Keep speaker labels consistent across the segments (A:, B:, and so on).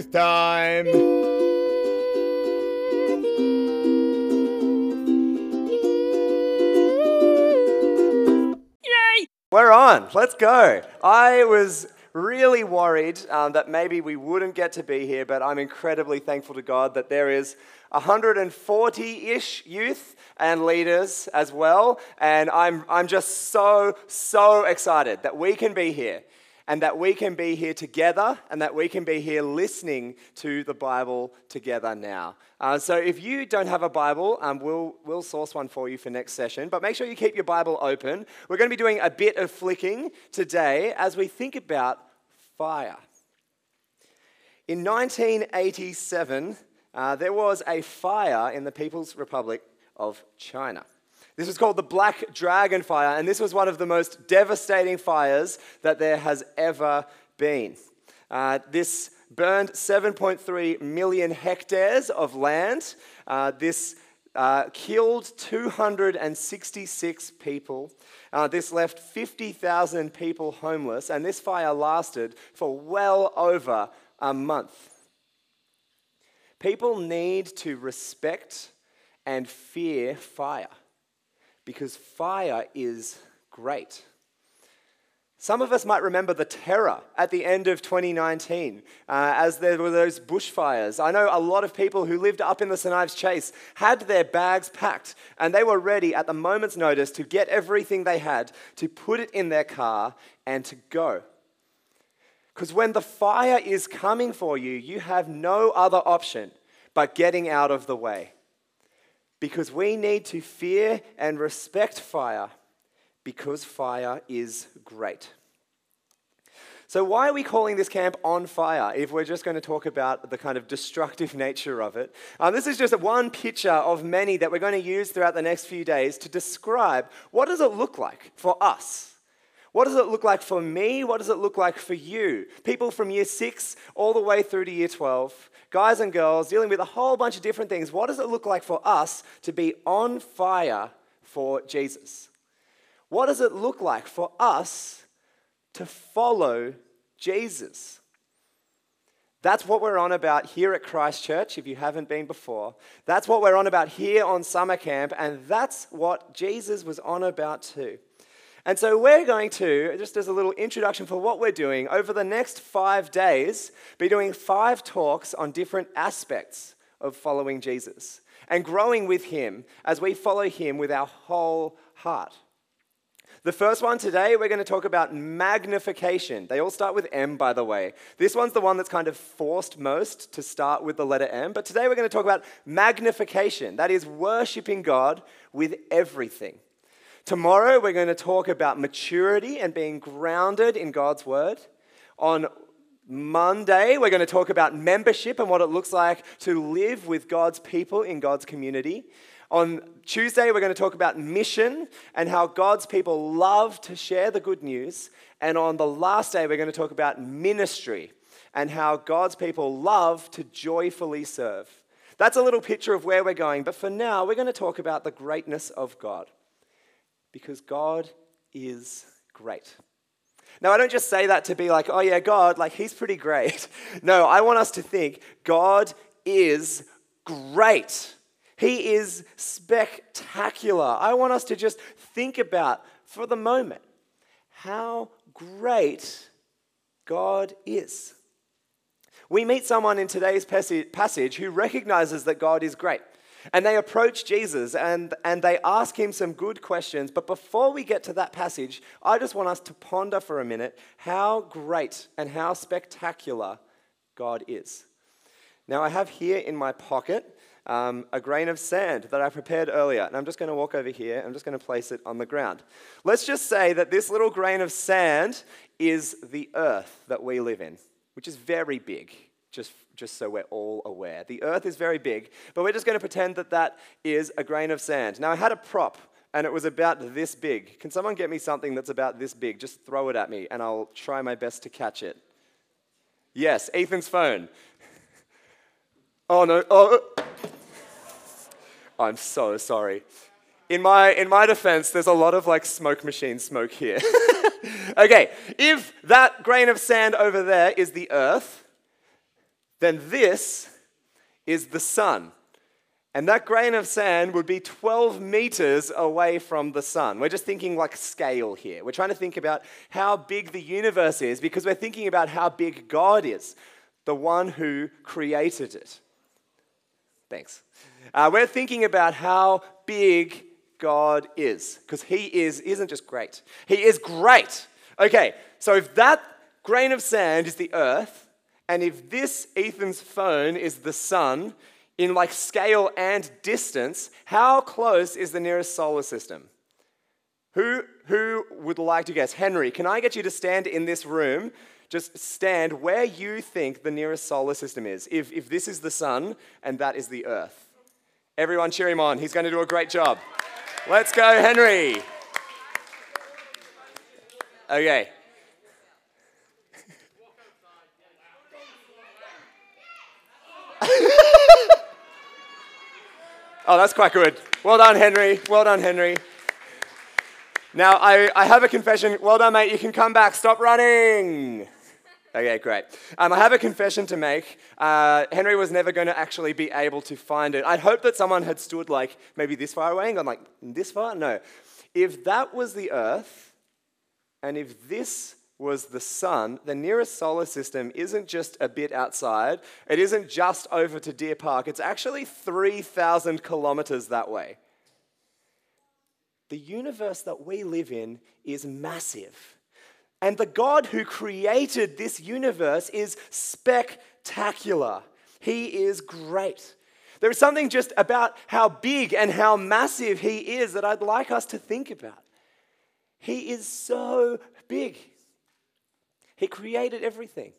A: youth time.
B: We're on. Let's go. I was really worried um, that maybe we wouldn't get to be here, but I'm incredibly thankful to God that there is 140 ish youth and leaders as well. And I'm, I'm just so, so excited that we can be here and that we can be here together and that we can be here listening to the Bible together now. Uh, so if you don't have a Bible, um, we'll, we'll source one for you for next session, but make sure you keep your Bible open. We're going to be doing a bit of flicking today as we think about fire. In 1987, uh, there was a fire in the People's Republic of China. This was called the Black Dragon Fire, and this was one of the most devastating fires that there has ever been. Uh, this burned 7.3 million hectares of land. Uh, this uh, killed 266 people. Uh, this left 50,000 people homeless, and this fire lasted for well over a month. People need to respect and fear fire because fire is great. Some of us might remember the terror at the end of 2019 uh, as there were those bushfires. I know a lot of people who lived up in the St. Ives Chase had their bags packed and they were ready at the moment's notice to get everything they had, to put it in their car, and to go. Because when the fire is coming for you, you have no other option but getting out of the way because we need to fear and respect fire because fire is great. So, why are we calling this camp on fire if we're just going to talk about the kind of destructive nature of it? Um, this is just one picture of many that we're going to use throughout the next few days to describe what does it look like for us? What does it look like for me? What does it look like for you? People from year six all the way through to year 12 guys and girls dealing with a whole bunch of different things. What does it look like for us to be on fire for Jesus? What does it look like for us to follow Jesus? That's what we're on about here at Christ Church, if you haven't been before. That's what we're on about here on summer camp, and that's what Jesus was on about too. And so we're going to, just as a little introduction for what we're doing, over the next five days, be doing five talks on different aspects of following Jesus and growing with Him as we follow Him with our whole heart. The first one today, we're going to talk about magnification. They all start with M, by the way. This one's the one that's kind of forced most to start with the letter M. But today we're going to talk about magnification. That is worshiping God with everything. Tomorrow, we're going to talk about maturity and being grounded in God's word. On Monday, we're going to talk about membership and what it looks like to live with God's people in God's community. On Tuesday, we're going to talk about mission and how God's people love to share the good news. And on the last day, we're going to talk about ministry and how God's people love to joyfully serve. That's a little picture of where we're going. But for now, we're going to talk about the greatness of God because God is great. Now, I don't just say that to be like, oh, yeah, God, like, he's pretty great. No, I want us to think God is great. He is spectacular. I want us to just think about for the moment how great God is. We meet someone in today's passage who recognizes that God is great. And they approach Jesus and, and they ask him some good questions. But before we get to that passage, I just want us to ponder for a minute how great and how spectacular God is. Now, I have here in my pocket um, a grain of sand that I prepared earlier. And I'm just going to walk over here. I'm just going to place it on the ground. Let's just say that this little grain of sand is the earth that we live in, which is very big just, just so we're all aware. The earth is very big, but we're just going to pretend that that is a grain of sand. Now, I had a prop, and it was about this big. Can someone get me something that's about this big? Just throw it at me, and I'll try my best to catch it. Yes, Ethan's phone. Oh, no. Oh, oh. I'm so sorry. In my, in my defense, there's a lot of like smoke machine smoke here. okay, if that grain of sand over there is the earth, then this is the sun. And that grain of sand would be 12 meters away from the sun. We're just thinking like scale here. We're trying to think about how big the universe is because we're thinking about how big God is, the one who created it. Thanks. Uh, we're thinking about how big God is because He is, isn't just great, He is great. Okay, so if that grain of sand is the earth, and if this Ethan's phone is the sun, in like scale and distance, how close is the nearest solar system? Who, who would like to guess? Henry, can I get you to stand in this room? Just stand where you think the nearest solar system is. If, if this is the sun and that is the earth. Everyone cheer him on. He's going to do a great job. Let's go, Henry. Okay. Oh, that's quite good. Well done, Henry. Well done, Henry. Now, I, I have a confession. Well done, mate. You can come back. Stop running. Okay, great. Um, I have a confession to make. Uh, Henry was never going to actually be able to find it. I'd hoped that someone had stood like maybe this far away and gone like, this far? No. If that was the Earth, and if this was the sun, the nearest solar system isn't just a bit outside, it isn't just over to Deer Park, it's actually 3,000 kilometers that way. The universe that we live in is massive. And the God who created this universe is spectacular. He is great. There is something just about how big and how massive He is that I'd like us to think about. He is so big. He created everything.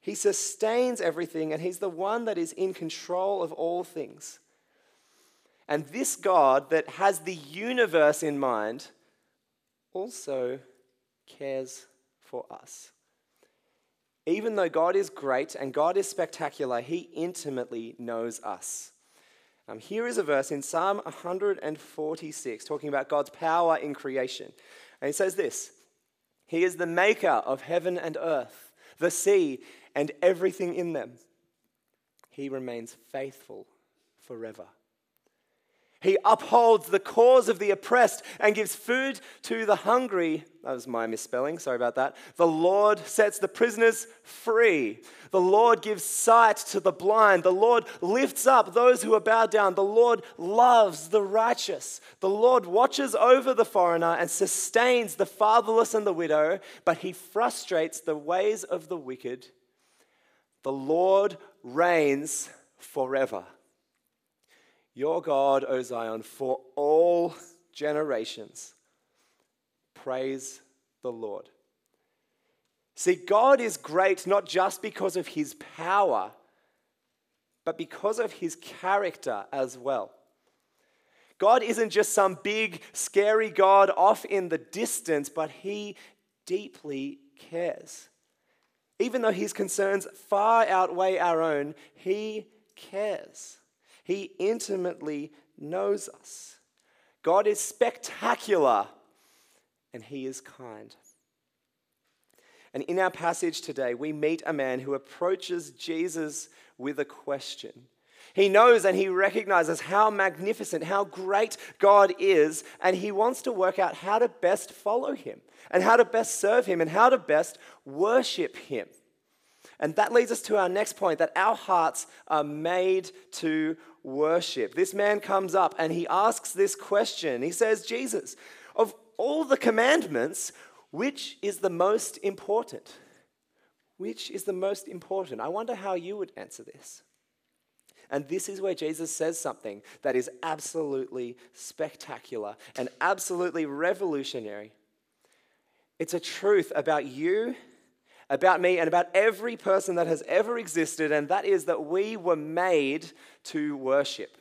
B: He sustains everything, and He's the one that is in control of all things. And this God that has the universe in mind also cares for us. Even though God is great and God is spectacular, He intimately knows us. Um, here is a verse in Psalm 146 talking about God's power in creation. And He says this he is the maker of heaven and earth, the sea, and everything in them. He remains faithful forever. He upholds the cause of the oppressed and gives food to the hungry. That was my misspelling, sorry about that. The Lord sets the prisoners free. The Lord gives sight to the blind. The Lord lifts up those who are bowed down. The Lord loves the righteous. The Lord watches over the foreigner and sustains the fatherless and the widow, but he frustrates the ways of the wicked. The Lord reigns forever. Your God, O Zion, for all generations. Praise the Lord. See, God is great not just because of his power, but because of his character as well. God isn't just some big, scary God off in the distance, but he deeply cares. Even though his concerns far outweigh our own, he cares. He intimately knows us. God is spectacular and He is kind. And in our passage today, we meet a man who approaches Jesus with a question. He knows and he recognizes how magnificent, how great God is, and he wants to work out how to best follow him, and how to best serve him, and how to best worship him. And that leads us to our next point that our hearts are made to worship. This man comes up and he asks this question. He says, Jesus, of all the commandments, which is the most important? Which is the most important? I wonder how you would answer this. And this is where Jesus says something that is absolutely spectacular and absolutely revolutionary. It's a truth about you about me and about every person that has ever existed, and that is that we were made to worship.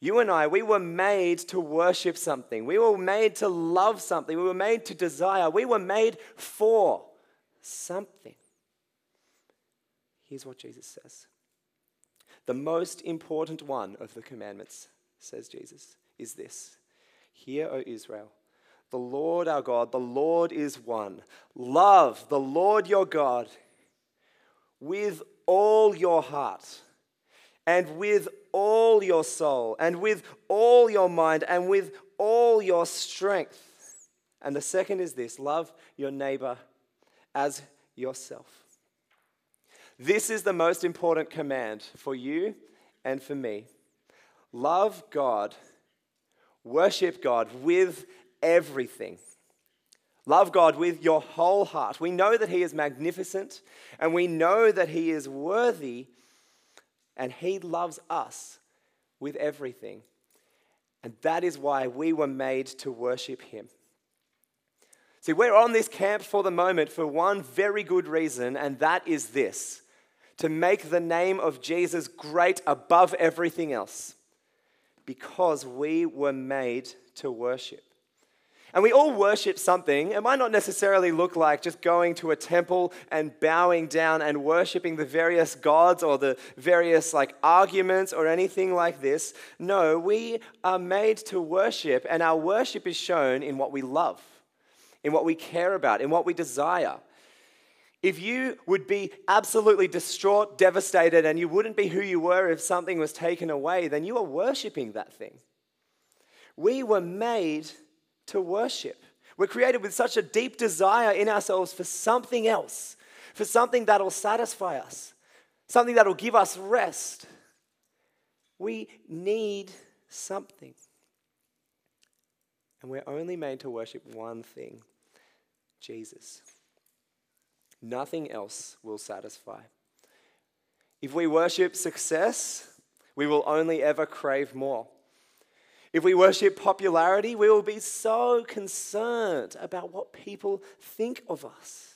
B: You and I, we were made to worship something. We were made to love something. We were made to desire. We were made for something. Here's what Jesus says The most important one of the commandments, says Jesus, is this Hear, O Israel. The Lord our God, the Lord is one. Love the Lord your God with all your heart and with all your soul and with all your mind and with all your strength. And the second is this love your neighbor as yourself. This is the most important command for you and for me. Love God, worship God with everything. Love God with your whole heart. We know that He is magnificent and we know that He is worthy and He loves us with everything. And that is why we were made to worship Him. See, we're on this camp for the moment for one very good reason, and that is this to make the name of Jesus great above everything else, because we were made to worship. And we all worship something. It might not necessarily look like just going to a temple and bowing down and worshiping the various gods or the various like arguments or anything like this. No, we are made to worship, and our worship is shown in what we love, in what we care about, in what we desire. If you would be absolutely distraught, devastated, and you wouldn't be who you were if something was taken away, then you are worshiping that thing. We were made to worship. We're created with such a deep desire in ourselves for something else, for something that'll satisfy us, something that'll give us rest. We need something. And we're only made to worship one thing Jesus. Nothing else will satisfy. If we worship success, we will only ever crave more. If we worship popularity, we will be so concerned about what people think of us.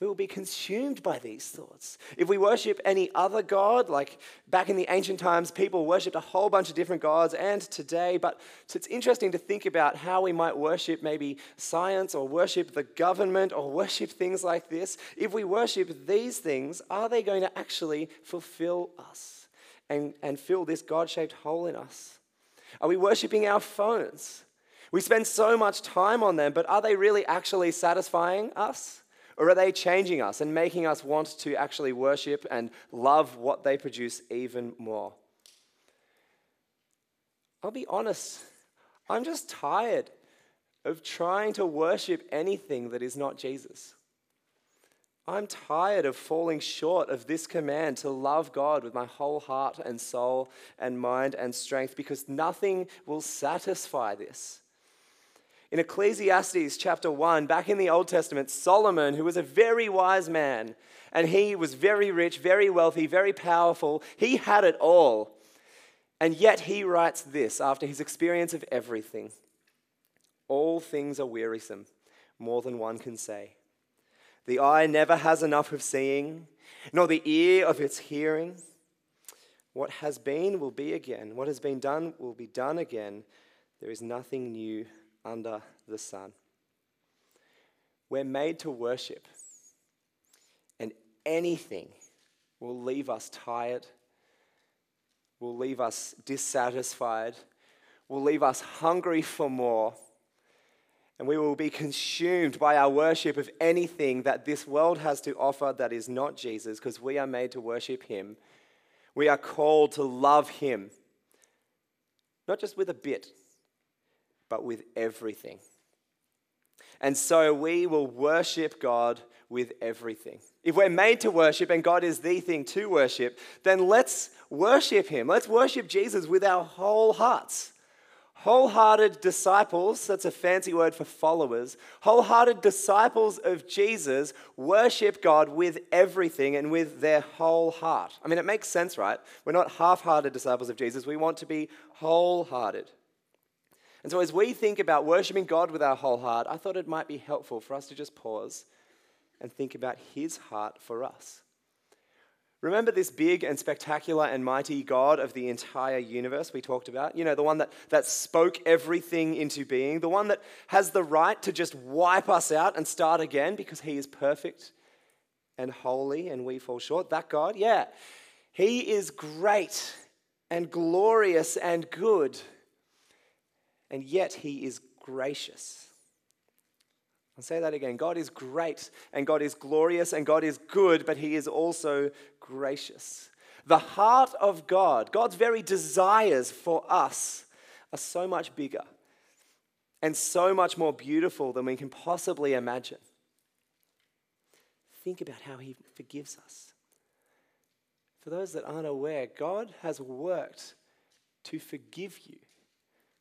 B: We will be consumed by these thoughts. If we worship any other God, like back in the ancient times, people worshipped a whole bunch of different gods, and today, but it's interesting to think about how we might worship maybe science or worship the government or worship things like this. If we worship these things, are they going to actually fulfill us and, and fill this God shaped hole in us? Are we worshiping our phones? We spend so much time on them, but are they really actually satisfying us? Or are they changing us and making us want to actually worship and love what they produce even more? I'll be honest, I'm just tired of trying to worship anything that is not Jesus. I'm tired of falling short of this command to love God with my whole heart and soul and mind and strength because nothing will satisfy this. In Ecclesiastes chapter 1, back in the Old Testament, Solomon, who was a very wise man, and he was very rich, very wealthy, very powerful, he had it all. And yet he writes this after his experience of everything All things are wearisome, more than one can say. The eye never has enough of seeing, nor the ear of its hearing. What has been will be again. What has been done will be done again. There is nothing new under the sun. We're made to worship, and anything will leave us tired, will leave us dissatisfied, will leave us hungry for more and we will be consumed by our worship of anything that this world has to offer that is not Jesus, because we are made to worship Him. We are called to love Him, not just with a bit, but with everything. And so we will worship God with everything. If we're made to worship and God is the thing to worship, then let's worship Him. Let's worship Jesus with our whole hearts. Wholehearted disciples, that's a fancy word for followers, wholehearted disciples of Jesus worship God with everything and with their whole heart. I mean, it makes sense, right? We're not half hearted disciples of Jesus, we want to be wholehearted. And so, as we think about worshiping God with our whole heart, I thought it might be helpful for us to just pause and think about His heart for us. Remember this big and spectacular and mighty God of the entire universe we talked about? You know, the one that, that spoke everything into being, the one that has the right to just wipe us out and start again because he is perfect and holy and we fall short. That God, yeah. He is great and glorious and good, and yet he is gracious. I'll say that again. God is great and God is glorious and God is good, but He is also gracious. The heart of God, God's very desires for us, are so much bigger and so much more beautiful than we can possibly imagine. Think about how He forgives us. For those that aren't aware, God has worked to forgive you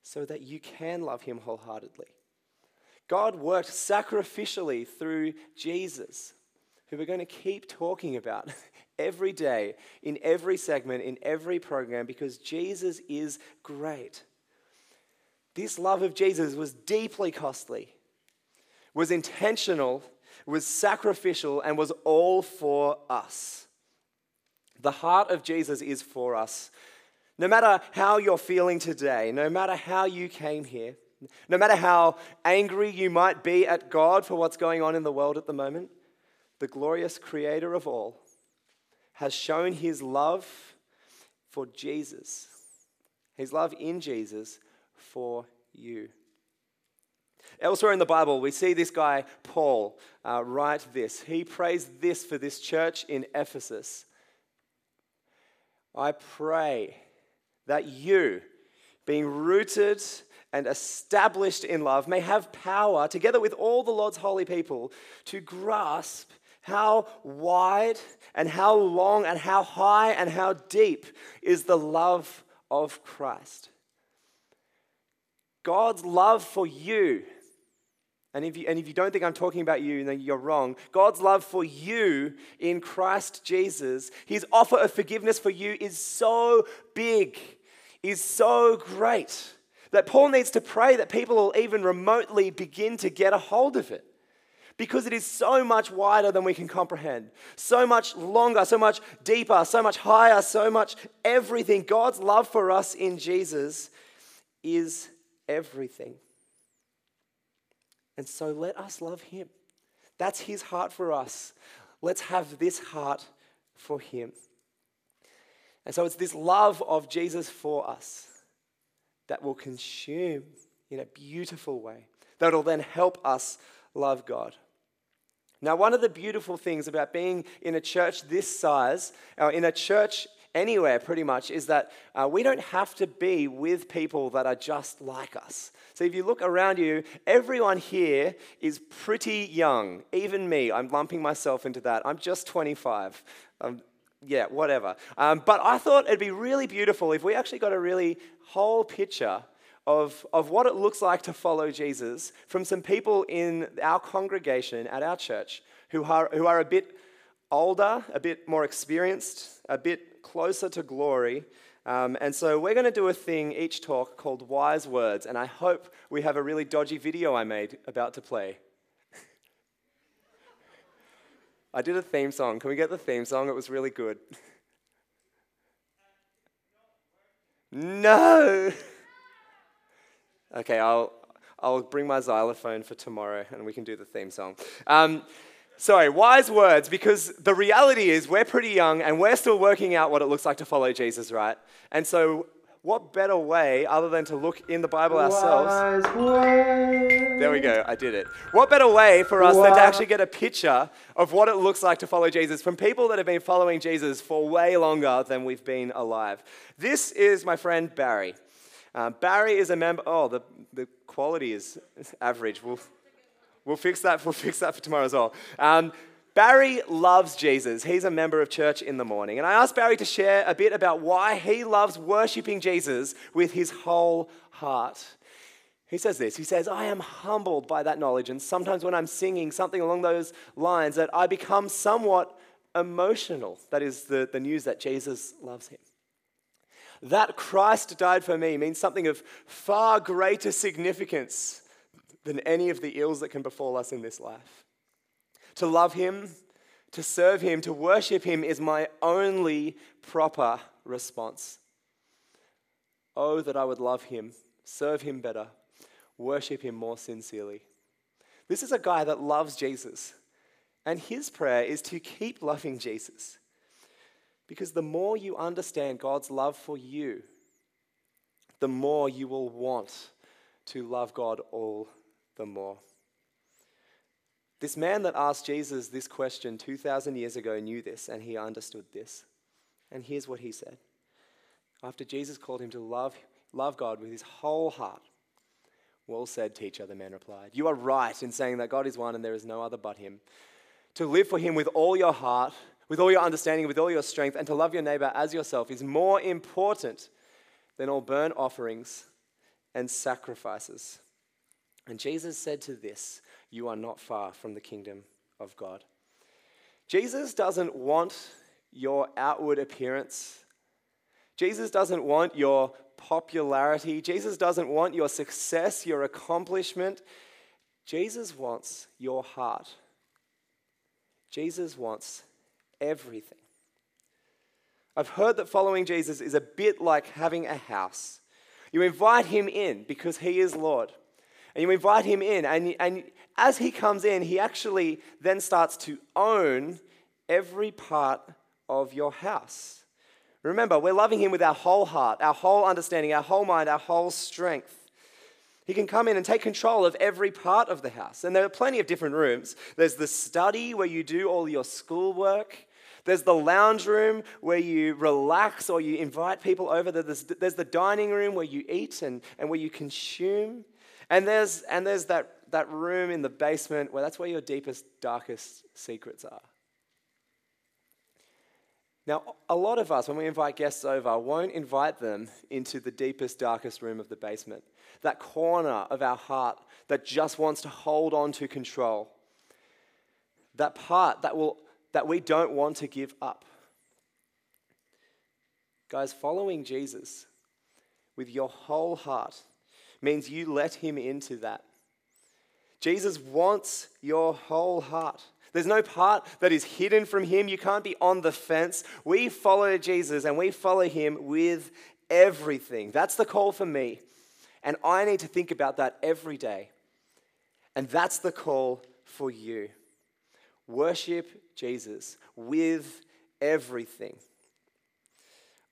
B: so that you can love Him wholeheartedly. God worked sacrificially through Jesus, who we're going to keep talking about every day, in every segment, in every program, because Jesus is great. This love of Jesus was deeply costly, was intentional, was sacrificial, and was all for us. The heart of Jesus is for us. No matter how you're feeling today, no matter how you came here, no matter how angry you might be at God for what's going on in the world at the moment, the glorious creator of all has shown his love for Jesus, his love in Jesus for you. Elsewhere in the Bible, we see this guy, Paul, uh, write this. He prays this for this church in Ephesus I pray that you, being rooted and established in love, may have power, together with all the Lord's holy people, to grasp how wide and how long and how high and how deep is the love of Christ. God's love for you, and if you, and if you don't think I'm talking about you, then you're wrong. God's love for you in Christ Jesus, his offer of forgiveness for you is so big, is so great that Paul needs to pray that people will even remotely begin to get a hold of it. Because it is so much wider than we can comprehend, so much longer, so much deeper, so much higher, so much everything. God's love for us in Jesus is everything. And so let us love Him. That's His heart for us. Let's have this heart for Him. And so it's this love of Jesus for us that will consume in a beautiful way, that will then help us love God. Now, one of the beautiful things about being in a church this size, or in a church anywhere pretty much, is that uh, we don't have to be with people that are just like us. So if you look around you, everyone here is pretty young. Even me, I'm lumping myself into that. I'm just 25. Um, yeah, whatever. Um, but I thought it'd be really beautiful if we actually got a really whole picture of, of what it looks like to follow Jesus from some people in our congregation at our church who are, who are a bit older, a bit more experienced, a bit closer to glory. Um, and so we're going to do a thing each talk called Wise Words, and I hope we have a really dodgy video I made about to play. I did a theme song. Can we get the theme song? It was really good. no! Okay, I'll, I'll bring my xylophone for tomorrow and we can do the theme song. Um, sorry, wise words, because the reality is we're pretty young and we're still working out what it looks like to follow Jesus, right? And so, what better way other than to look in the Bible ourselves? There we go, I did it. What better way for us than to actually get a picture of what it looks like to follow Jesus from people that have been following Jesus for way longer than we've been alive? This is my friend Barry. Uh, Barry is a member. Oh, the, the quality is average. We'll, we'll fix that. We'll fix that for tomorrow as well. Um, Barry loves Jesus. He's a member of church in the morning. And I asked Barry to share a bit about why he loves worshiping Jesus with his whole heart. He says this He says, I am humbled by that knowledge. And sometimes when I'm singing something along those lines, that I become somewhat emotional. That is the, the news that Jesus loves him that Christ died for me means something of far greater significance than any of the ills that can befall us in this life. To love Him, to serve Him, to worship Him is my only proper response. Oh, that I would love Him, serve Him better, worship Him more sincerely. This is a guy that loves Jesus, and his prayer is to keep loving Jesus. Because the more you understand God's love for you, the more you will want to love God all the more. This man that asked Jesus this question 2,000 years ago knew this and he understood this. And here's what he said. After Jesus called him to love, love God with his whole heart, well said, teacher, the man replied. You are right in saying that God is one and there is no other but him. To live for him with all your heart, with all your understanding, with all your strength, and to love your neighbor as yourself is more important than all burnt offerings and sacrifices. And Jesus said to this, You are not far from the kingdom of God. Jesus doesn't want your outward appearance. Jesus doesn't want your popularity. Jesus doesn't want your success, your accomplishment. Jesus wants your heart. Jesus wants everything. I've heard that following Jesus is a bit like having a house. You invite him in because he is Lord. And you invite him in, and, and as he comes in, he actually then starts to own every part of your house. Remember, we're loving him with our whole heart, our whole understanding, our whole mind, our whole strength. He can come in and take control of every part of the house. And there are plenty of different rooms. There's the study where you do all your schoolwork. There's the lounge room where you relax or you invite people over. There's, there's the dining room where you eat and, and where you consume. And there's, and there's that, that room in the basement where that's where your deepest, darkest secrets are. Now, a lot of us, when we invite guests over, won't invite them into the deepest, darkest room of the basement, that corner of our heart that just wants to hold on to control, that part that will that we don't want to give up. Guys, following Jesus with your whole heart means you let him into that. Jesus wants your whole heart. There's no part that is hidden from him. You can't be on the fence. We follow Jesus and we follow him with everything. That's the call for me. And I need to think about that every day. And that's the call for you. Worship Jesus with everything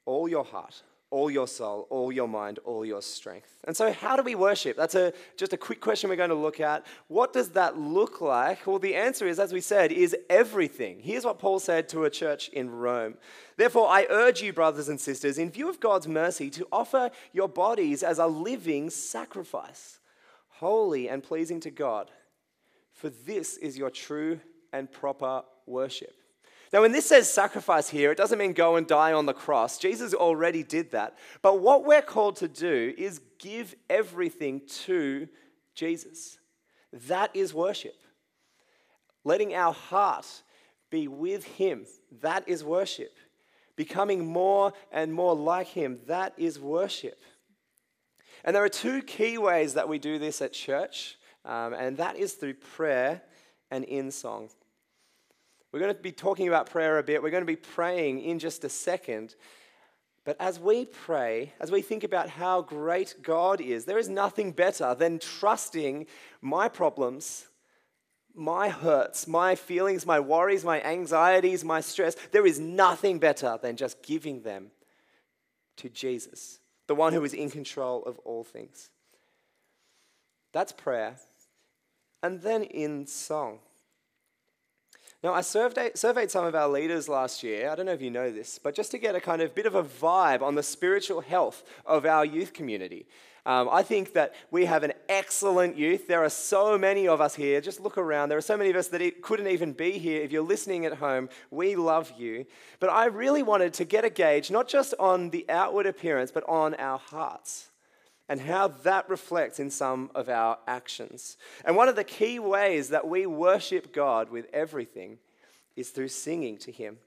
B: all your heart, all your soul, all your mind, all your strength. And so, how do we worship? That's a, just a quick question we're going to look at. What does that look like? Well, the answer is, as we said, is everything. Here's what Paul said to a church in Rome. Therefore, I urge you, brothers and sisters, in view of God's mercy, to offer your bodies as a living sacrifice, holy and pleasing to God. For this is your true and proper worship. Now, when this says sacrifice here, it doesn't mean go and die on the cross. Jesus already did that. But what we're called to do is give everything to Jesus. That is worship. Letting our heart be with Him, that is worship. Becoming more and more like Him, that is worship. And there are two key ways that we do this at church, um, and that is through prayer and in song. We're going to be talking about prayer a bit. We're going to be praying in just a second. But as we pray, as we think about how great God is, there is nothing better than trusting my problems, my hurts, my feelings, my worries, my anxieties, my stress. There is nothing better than just giving them to Jesus, the one who is in control of all things. That's prayer. And then in song. Now, I surveyed, surveyed some of our leaders last year. I don't know if you know this, but just to get a kind of bit of a vibe on the spiritual health of our youth community. Um, I think that we have an excellent youth. There are so many of us here. Just look around. There are so many of us that it couldn't even be here. If you're listening at home, we love you. But I really wanted to get a gauge, not just on the outward appearance, but on our hearts and how that reflects in some of our actions. And one of the key ways that we worship God with everything is through singing to Him.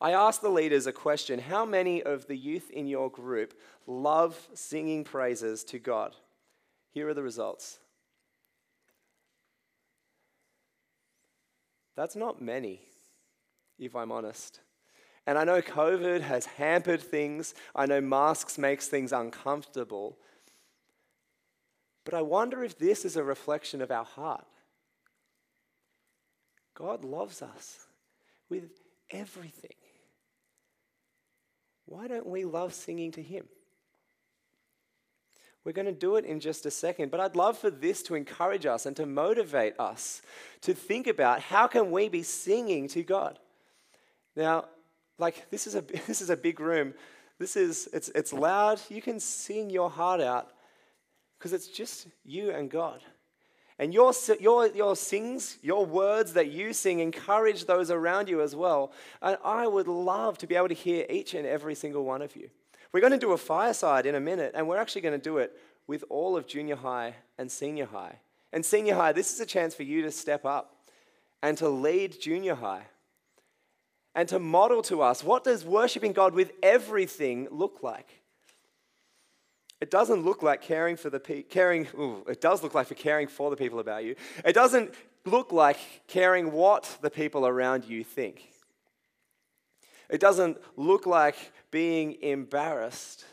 B: I asked the leaders a question How many of the youth in your group love singing praises to God? Here are the results. That's not many, if I'm honest. And I know COVID has hampered things. I know masks makes things uncomfortable. But I wonder if this is a reflection of our heart. God loves us with everything. Why don't we love singing to Him? We're going to do it in just a second, but I'd love for this to encourage us and to motivate us to think about how can we be singing to God. Now, like this is a this is a big room. This is it's it's loud. You can sing your heart out because it's just you and God. And your, your, your sings, your words that you sing, encourage those around you as well. And I would love to be able to hear each and every single one of you. We're going to do a fireside in a minute, and we're actually going to do it with all of junior high and senior high. And senior high, this is a chance for you to step up and to lead junior high and to model to us what does worshiping God with everything look like? It doesn't look like caring for the pe- caring. Ooh, it does look like for caring for the people about you. It doesn't look like caring what the people around you think. It doesn't look like being embarrassed.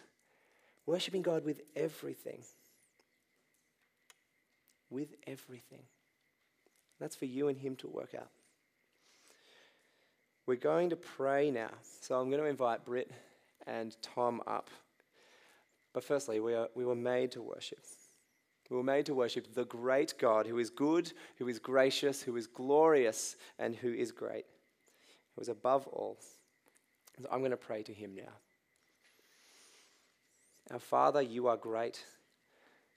B: Worshipping God with everything. With everything. That's for you and Him to work out. We're going to pray now. So I'm going to invite Britt and Tom up. But firstly, we, are, we were made to worship. We were made to worship the great God who is good, who is gracious, who is glorious, and who is great, who is above all. So I'm going to pray to him now. Our Father, you are great.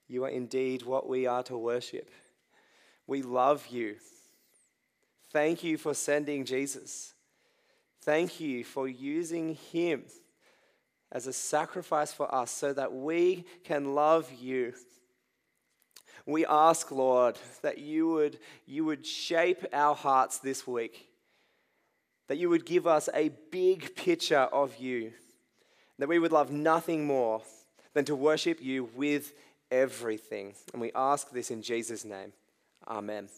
B: You are indeed what we are to worship. We love you. Thank you for sending Jesus. Thank you for using him as a sacrifice for us so that we can love you. We ask, Lord, that you would, you would shape our hearts this week, that you would give us a big picture of you, that we would love nothing more than to worship you with everything. And we ask this in Jesus' name. Amen.